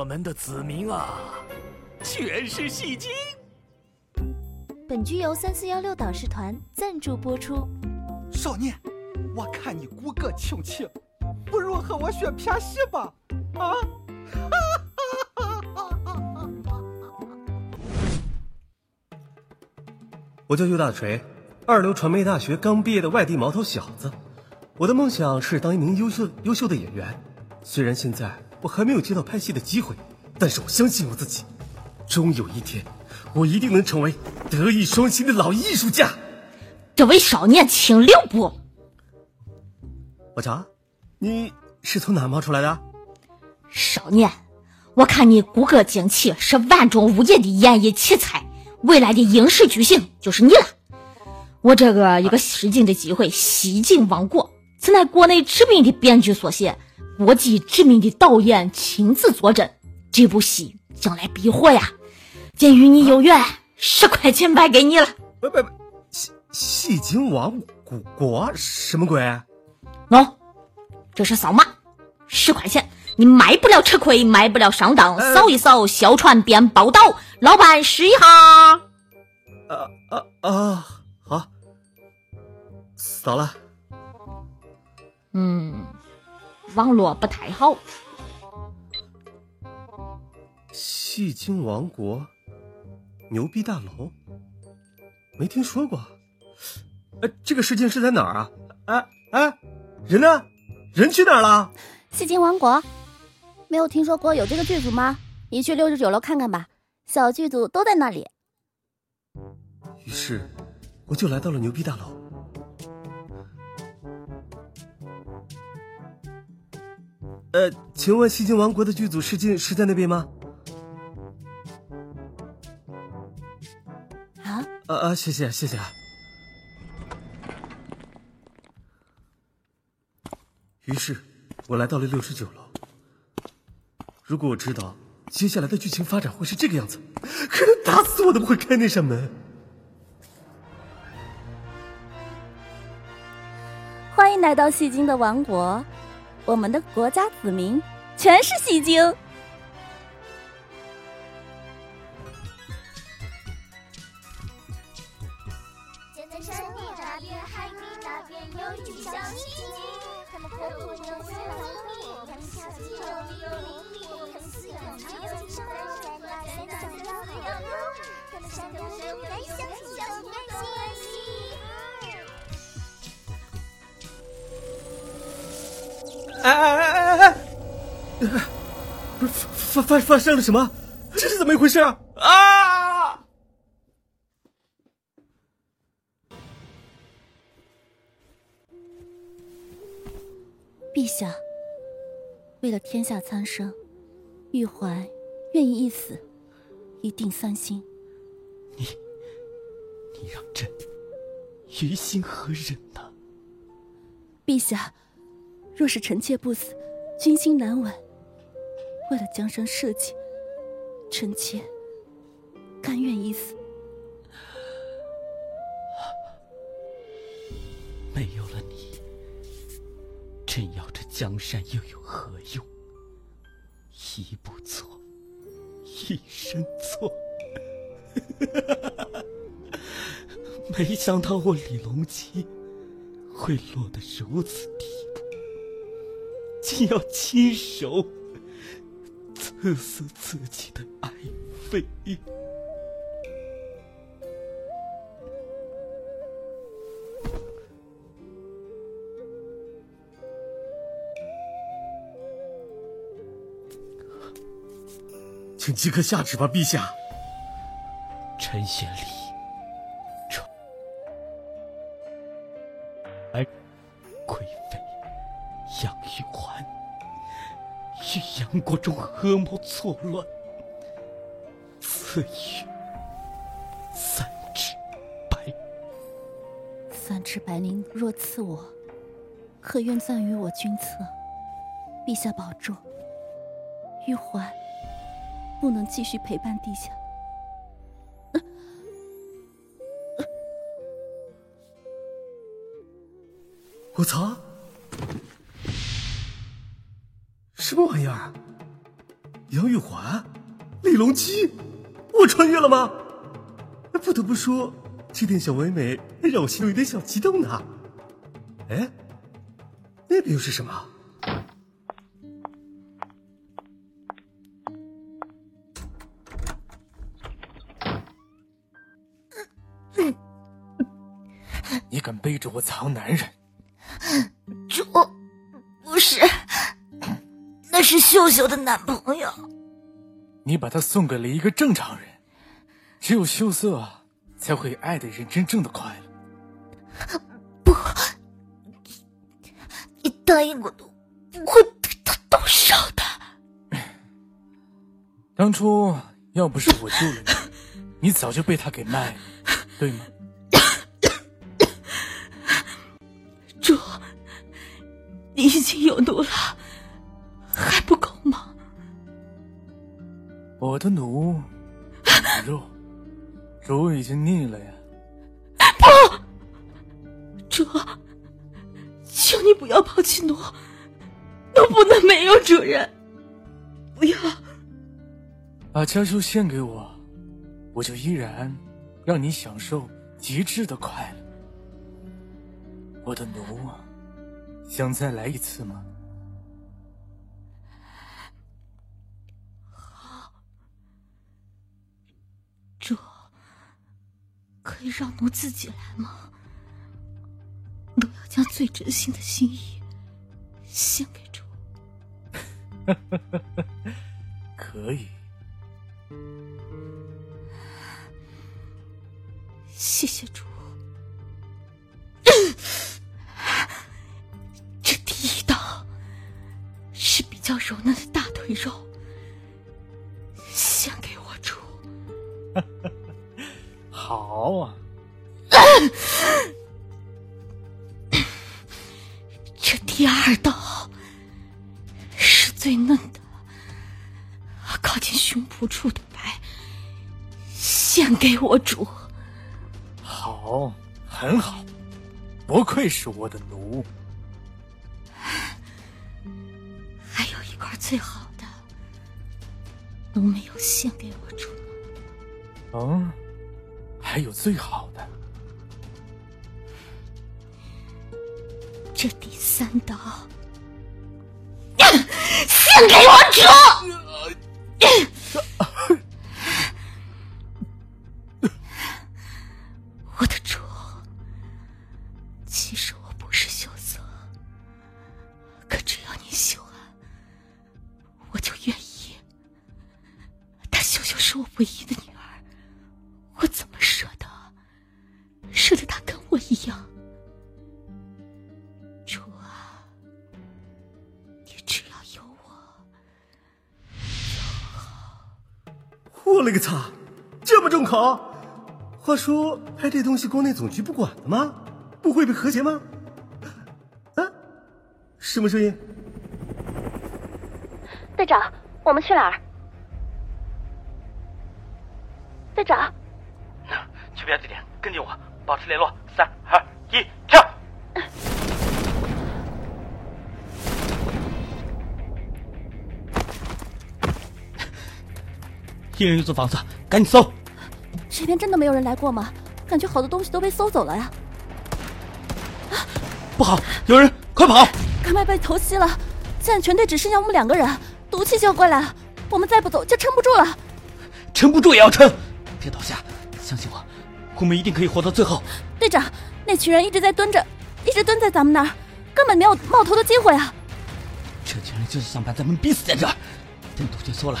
我们的子民啊，全是戏精。本剧由三四幺六导师团赞助播出。少年，我看你骨骼清奇，不如和我学拍戏吧？啊！我叫尤大锤，二流传媒大学刚毕业的外地毛头小子。我的梦想是当一名优秀优秀的演员。虽然现在我还没有接到拍戏的机会，但是我相信我自己，终有一天，我一定能成为德艺双馨的老艺术家。这位少年，请留步！我瞧，你是从哪冒出来的？少年，我看你骨骼惊奇，是万中无一的演艺奇才。未来的影视巨星就是你了。我这个一个试镜的机会，西晋王国，此乃国内知名的编剧所写，国际知名的导演亲自坐镇。这部戏将来必火呀！鉴于你有缘，十块钱卖给你了。不不不，戏戏精王国什么鬼？喏，这是扫码，十块钱。你买不了吃亏，买不了上当，扫一扫，小船变宝岛。老板试一下。啊啊啊！好，扫了。嗯，网络不太好。戏精王国，牛逼大楼，没听说过。哎，这个事件是在哪儿啊？哎哎，人呢？人去哪儿了？戏精王国。没有听说过有这个剧组吗？你去六十九楼看看吧，小剧组都在那里。于是，我就来到了牛逼大楼。呃，请问《戏精王国》的剧组试镜是在那边吗？啊？啊啊！谢谢谢谢。于是我来到了六十九楼。如果我知道接下来的剧情发展会是这个样子，可能打死我都不会开那扇门。欢迎来到戏精的王国，我们的国家子民全是戏精。哎哎哎哎哎！不是发发发生了什么？这是怎么一回事啊？啊！陛下，为了天下苍生，玉环愿意一死，一定三心。你，你让朕于心何忍呢？陛下。若是臣妾不死，军心难稳。为了江山社稷，臣妾甘愿一死。没有了你，朕要这江山又有何用？一不做，一生错。没想到我李隆基会落得如此地步。竟要亲手刺死自己的爱妃，请即刻下旨吧，陛下。陈玄礼，国忠合谋错乱，赐予三尺白。三尺白绫若赐我，可愿暂于我君侧？陛下保重。玉环不能继续陪伴陛下。我操！李隆基，我穿越了吗？不得不说，这点小唯美让我心里有点小激动呢。哎，那边又是什么？你敢背着我藏男人？主，不是，那是秀秀的男朋友。你把他送给了一个正常人，只有羞涩才会爱的人真正的快乐。不，你答应过的，不会对他动手的。当初要不是我救了你，你早就被他给卖了，对吗？主，你已经有毒了，我的奴，肉，主已经腻了呀。不主，求你不要抛弃奴，奴不能没有主人，不要。把家书献给我，我就依然让你享受极致的快乐。我的奴啊，想再来一次吗？可以让奴自己来吗？奴要将最真心的心意献给主。可以。谢谢主。这第一刀是比较柔嫩的大腿肉，献给我主。好啊，这第二刀是最嫩的，靠近胸脯处的白，献给我主。好，很好，不愧是我的奴。我，我勒个擦，这么重口！话说拍这东西国内总局不管的吗？不会被和谐吗？啊？什么声音？队长，我们去哪儿？队长，去标记点，跟紧我，保持联络。三二一，跳！一人一座房子，赶紧搜！这边真的没有人来过吗？感觉好多东西都被搜走了呀！不好，有人，快跑！刚麦被偷袭了，现在全队只剩下我们两个人，毒气就要过来了，我们再不走就撑不住了。撑不住也要撑，别倒下，相信我，我们一定可以活到最后。队长，那群人一直在蹲着，一直蹲在咱们那儿，根本没有冒头的机会啊！这群人就是想把咱们逼死在这儿，等毒气缩了，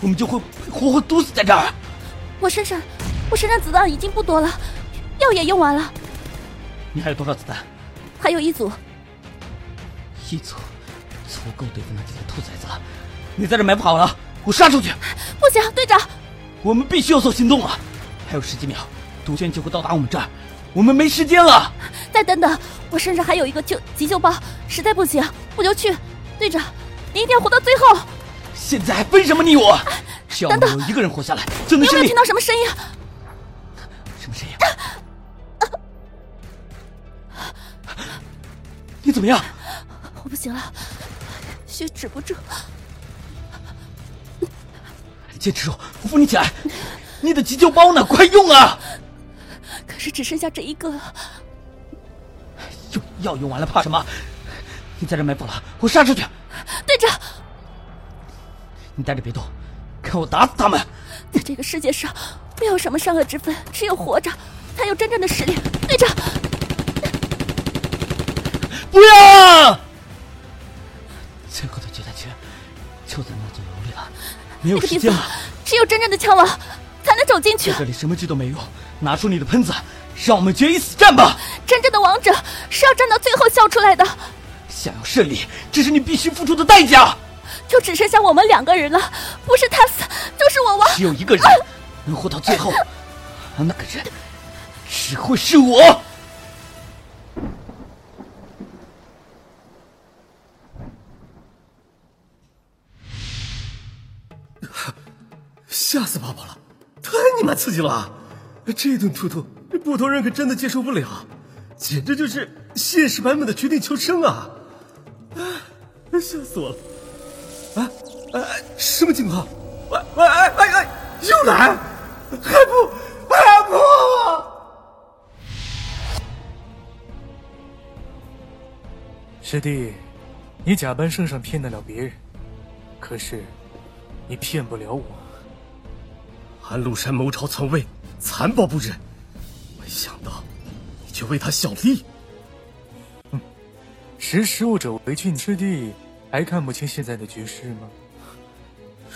我们就会被活活毒死在这儿。我身上，我身上子弹已经不多了，药也用完了，你还有多少子弹？还有一组。一组，足够对付那几个兔崽子了。你在这埋伏好了，我杀出去。不行，队长，我们必须要做行动了，还有十几秒，毒圈就会到达我们这儿，我们没时间了。再等等，我身上还有一个救急救包，实在不行我就去。队长，你一定要活到最后。现在还分什么你我？只要我们有一个人活下来，就能胜利你有没有听。到什么声音？什么声音？你怎么样？我不行了，血止不住。坚持住，我扶你起来。你的急救包呢？快用啊！可是只剩下这一个了。用药用完了，怕什么？你在这埋伏了，我杀出去。队长，你待着别动，看我打死他们。在这个世界上，没有什么善恶之分，只有活着才有真正的实力。队长，不要！最后的决战圈就在那座楼里了，没有时间了。只有真正的枪王才能走进去。这里什么技都没用，拿出你的喷子，让我们决一死战吧！真正的王者是要战到最后笑出来的。想要胜利，这是你必须付出的代价。就只剩下我们两个人了，不是他死，就是我亡。只有一个人 能活到最后，而那个人只会是我。吓死宝宝了，太你妈刺激了！这顿突突，这普通人可真的接受不了，简直就是现实版本的绝地求生啊！吓死我了！什么情况？喂喂哎哎哎！又来！还不还不！师弟，你假扮圣上骗得了别人，可是你骗不了我。安禄山谋朝篡位，残暴不忍，没想到你却为他效力。哼，识时务者为俊，师弟还看不清现在的局势吗？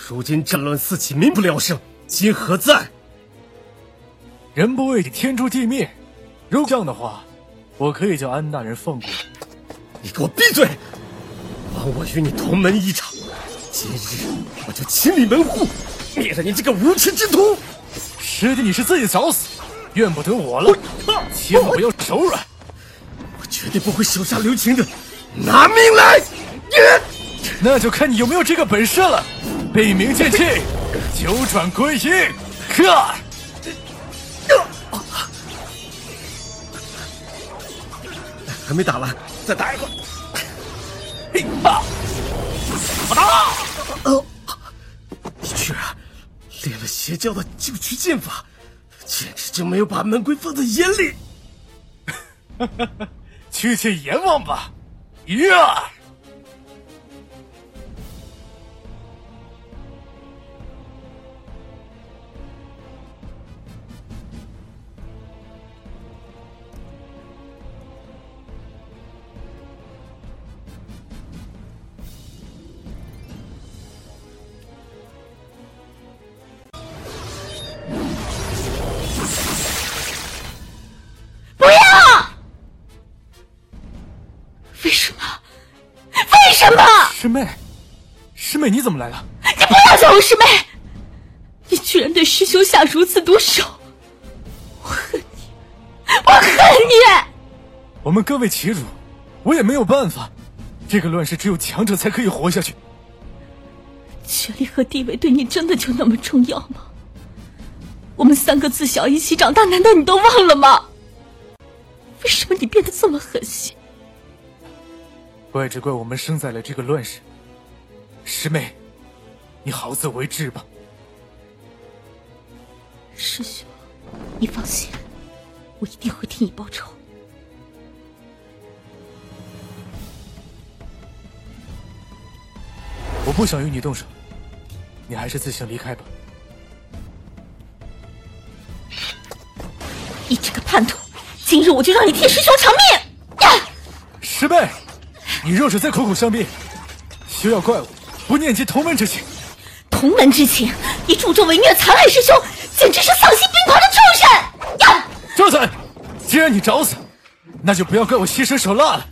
如今战乱四起，民不聊生，今何在？人不为己，天诛地灭。如这样的话，我可以叫安大人放过你。你给我闭嘴！枉我与你同门一场，今日我就清理门户，灭了你这个无耻之徒！师弟，你是自己找死，怨不得我了。千万不要手软，我绝对不会手下留情的，拿命来！那就看你有没有这个本事了。背名剑气，九转归阴，呵！还没打完，再打一会儿。嘿哈！啊！哦，你居然练了邪教的九曲剑法，简直就没有把门规放在眼里。哈哈哈！去见阎王吧！呀！不师妹，师妹，你怎么来了？你不要叫我师妹！你居然对师兄下如此毒手，我恨你！我恨你！我们各为其主，我也没有办法。这个乱世只有强者才可以活下去。权力和地位对你真的就那么重要吗？我们三个自小一起长大，难道你都忘了吗？为什么你变得这么狠心？怪只怪我们生在了这个乱世。师妹，你好自为之吧。师兄，你放心，我一定会替你报仇。我不想与你动手，你还是自行离开吧。你这个叛徒！今日我就让你替师兄偿命！呀！师妹，你若是再口口相逼，休要怪我不念及同门之情。同门之情？你助纣为虐，残害师兄，简直是丧心病狂的畜生！呀！住嘴！既然你找死，那就不要怪我心狠手辣了。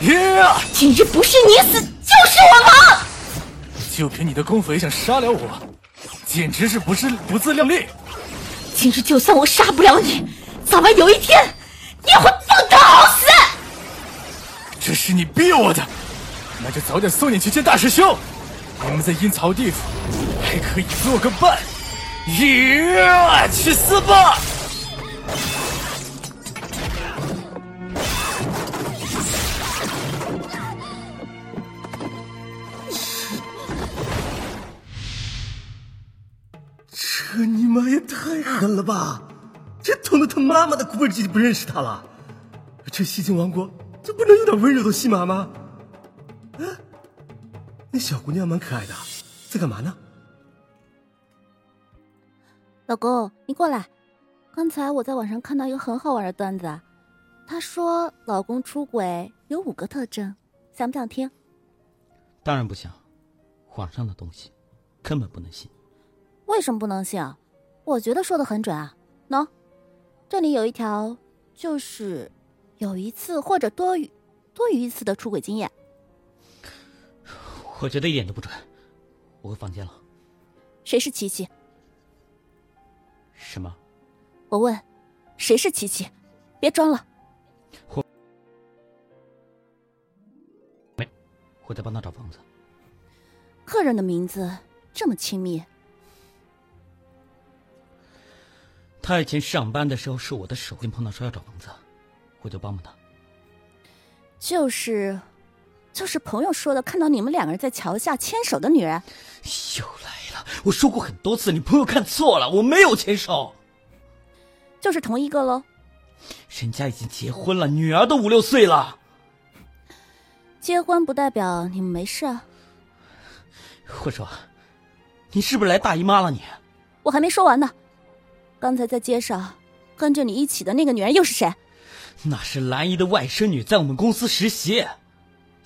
呀！今日不是你死，就是我亡！就凭你的功夫也想杀了我，简直是不自不自量力！今日就算我杀不了你，早晚有一天你也会不得好死！是你逼我的，那就早点送你去见大师兄。你们在阴曹地府还可以做个伴。呀！去死吧！这你妈也太狠了吧！这捅的他妈妈的骨本级不认识他了，这西境王国就不能有点温柔的戏码吗？啊，那小姑娘蛮可爱的，在干嘛呢？老公，你过来。刚才我在网上看到一个很好玩的段子，他说老公出轨有五个特征，想不想听？当然不想，网上的东西根本不能信。为什么不能信啊？我觉得说的很准啊。喏，这里有一条，就是有一次或者多于多于一次的出轨经验。我觉得一点都不准。我回房间了。谁是琪琪？什么？我问，谁是琪琪？别装了。我没，我在帮他找房子。客人的名字这么亲密。他以前上班的时候是我的手，碰到说要找房子，我就帮帮他。就是，就是朋友说的，看到你们两个人在桥下牵手的女人。又来了！我说过很多次，你朋友看错了，我没有牵手。就是同一个喽。人家已经结婚了，女儿都五六岁了。结婚不代表你们没事啊。我说，你是不是来大姨妈了？你，我还没说完呢。刚才在街上跟着你一起的那个女人又是谁？那是兰姨的外甥女，在我们公司实习。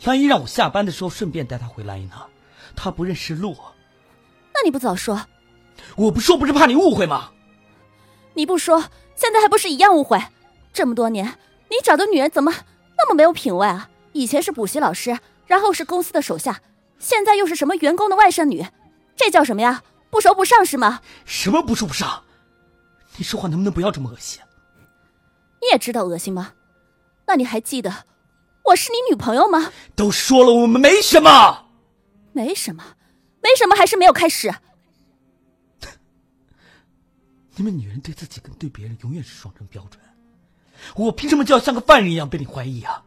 兰姨让我下班的时候顺便带她回兰姨那儿，她不认识路。那你不早说？我不说不是怕你误会吗？你不说，现在还不是一样误会？这么多年，你找的女人怎么那么没有品位啊？以前是补习老师，然后是公司的手下，现在又是什么员工的外甥女，这叫什么呀？不熟不上是吗？什么不熟不上？你说话能不能不要这么恶心？你也知道恶心吗？那你还记得我是你女朋友吗？都说了，我们没什么，没什么，没什么，还是没有开始。你们女人对自己跟对别人永远是双重标准，我凭什么就要像个犯人一样被你怀疑啊？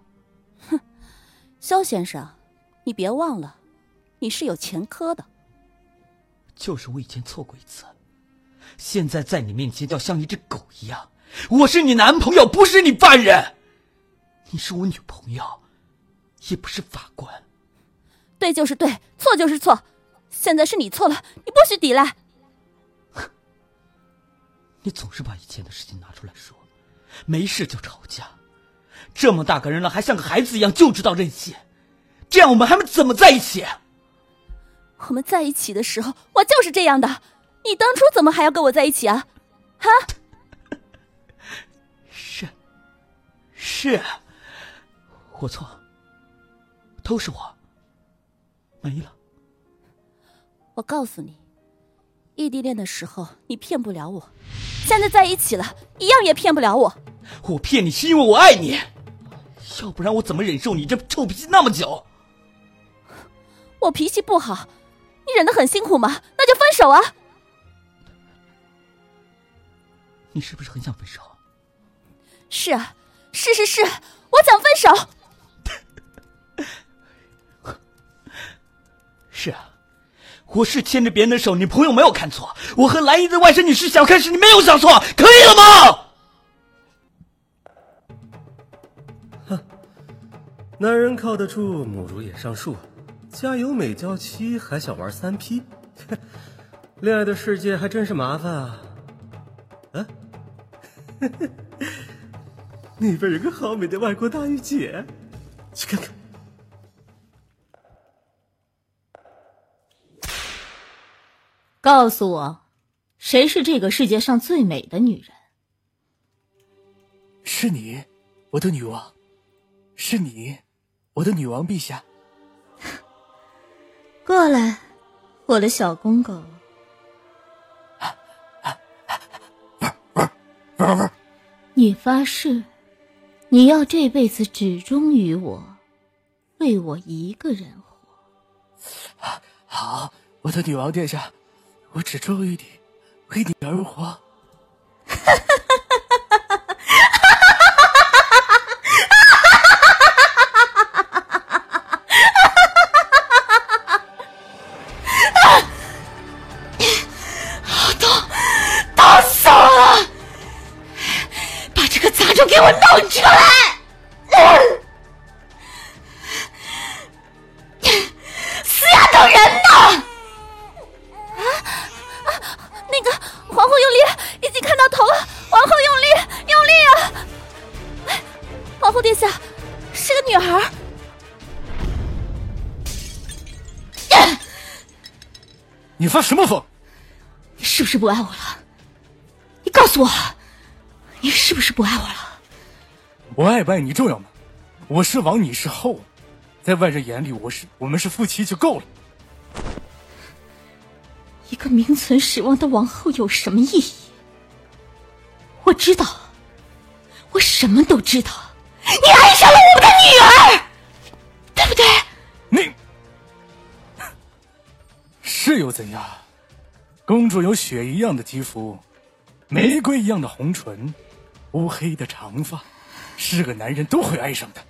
哼，肖先生，你别忘了，你是有前科的。就是我以前错过一次。现在在你面前就要像一只狗一样，我是你男朋友，不是你犯人。你是我女朋友，也不是法官。对就是对，错就是错。现在是你错了，你不许抵赖。你总是把以前的事情拿出来说，没事就吵架，这么大个人了还像个孩子一样，就知道任性。这样我们还能怎么在一起？我们在一起的时候，我就是这样的。你当初怎么还要跟我在一起啊？哈！是，我错，都是我，没了。我告诉你，异地恋的时候你骗不了我，现在在一起了，一样也骗不了我。我骗你是因为我爱你，要不然我怎么忍受你这臭脾气那么久？我脾气不好，你忍得很辛苦吗？那就分手啊！你是不是很想分手？是啊，是是是，我想分手。是啊，我是牵着别人的手，你朋友没有看错。我和蓝姨的外甥女是小开始，你没有想错，可以了吗？哼，男人靠得住，母猪也上树。家有美娇妻，还想玩三 P？恋爱的世界还真是麻烦啊！啊？那边有个好美的外国大御姐，去看看。告诉我，谁是这个世界上最美的女人？是你，我的女王。是你，我的女王陛下。过来，我的小公狗。你发誓，你要这辈子只忠于我，为我一个人活。啊，好，我的女王殿下，我只忠于你，为你而活。哈哈哈哈哈哈。啊。好痛，打死了。把这个杂种给我弄出来。你发什么疯？你是不是不爱我了？你告诉我，你是不是不爱我了？我爱不爱你重要吗？我是王，你是后，在外人眼里，我是我们是夫妻就够了。一个名存实亡的王后有什么意义？我知道，我什么都知道。你爱上了我的女儿，是又怎样？公主有雪一样的肌肤，玫瑰一样的红唇，乌黑的长发，是个男人都会爱上的。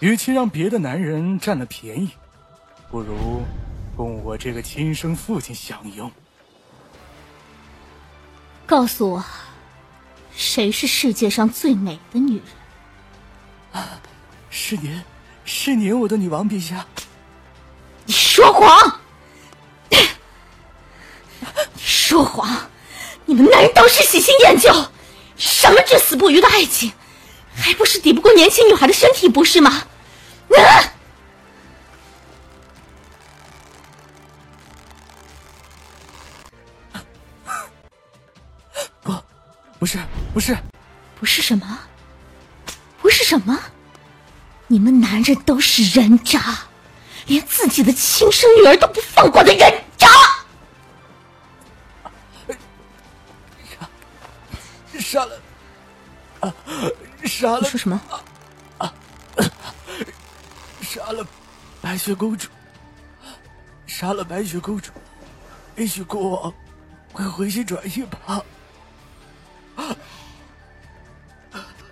与其让别的男人占了便宜，不如供我这个亲生父亲享用。告诉我，谁是世界上最美的女人？啊，是您，是您，我的女王陛下。你说谎！说谎！你们男人都是喜新厌旧，什么至死不渝的爱情，还不是抵不过年轻女孩的身体，不是吗？啊！不，不是，不是，不是什么？不是什么？你们男人都是人渣，连自己的亲生女儿都不放过的人杀了！你说什么？啊，杀了白雪公主，杀了白雪公主，也许国王会回心转意吧。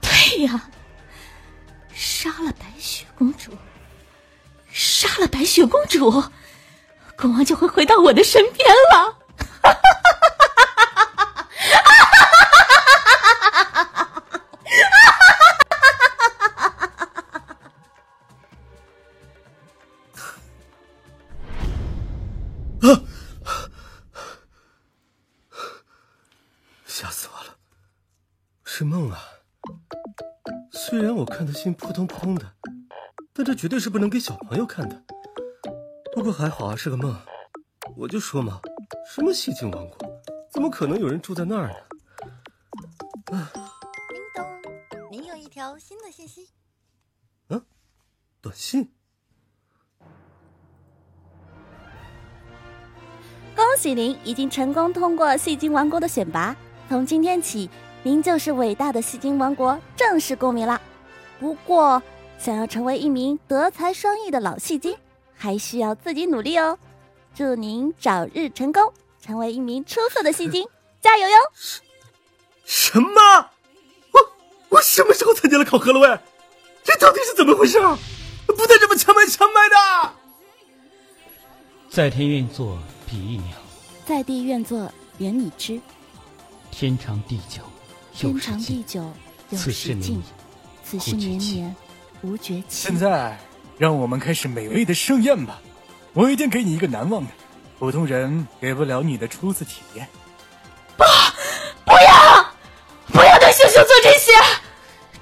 对呀。杀了白雪公主，杀了白雪公主，国王就会回到我的身边了。心扑通扑通的，但这绝对是不能给小朋友看的。不过还好啊，是个梦。我就说嘛，什么戏精王国，怎么可能有人住在那儿呢？叮咚，您有一条新的信息。嗯，短信。恭喜您已经成功通过戏精王国的选拔，从今天起。您就是伟大的戏精王国正式公民了。不过，想要成为一名德才双艺的老戏精，还需要自己努力哦。祝您早日成功，成为一名出色的戏精，加油哟！什么？我我什么时候参加了考核了？喂，这到底是怎么回事啊？不带这么强买强卖的！在天愿作比翼鸟，在地愿作连理枝。天长地久。天长地久，此事尽，此事绵绵无绝期。现在，让我们开始美味的盛宴吧！我一定给你一个难忘的，普通人给不了你的初次体验。不，不要，不要对秀秀做这些！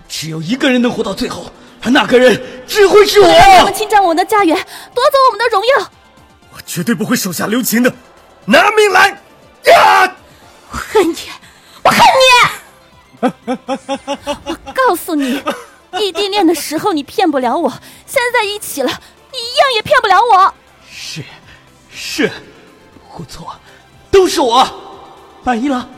只有一个人能活到最后，而那个人只会是我。让他们侵占我们的家园，夺走我们的荣耀！我绝对不会手下留情的，拿命来！呀！我恨你，我恨你！我告诉你，异地恋的时候你骗不了我，现在一起了，你一样也骗不了我。是，是，我错，都是我。满意了。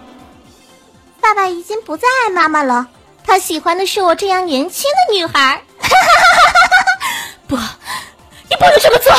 爸爸已经不再爱妈妈了，他喜欢的是我这样年轻的女孩。不，你不能这么做。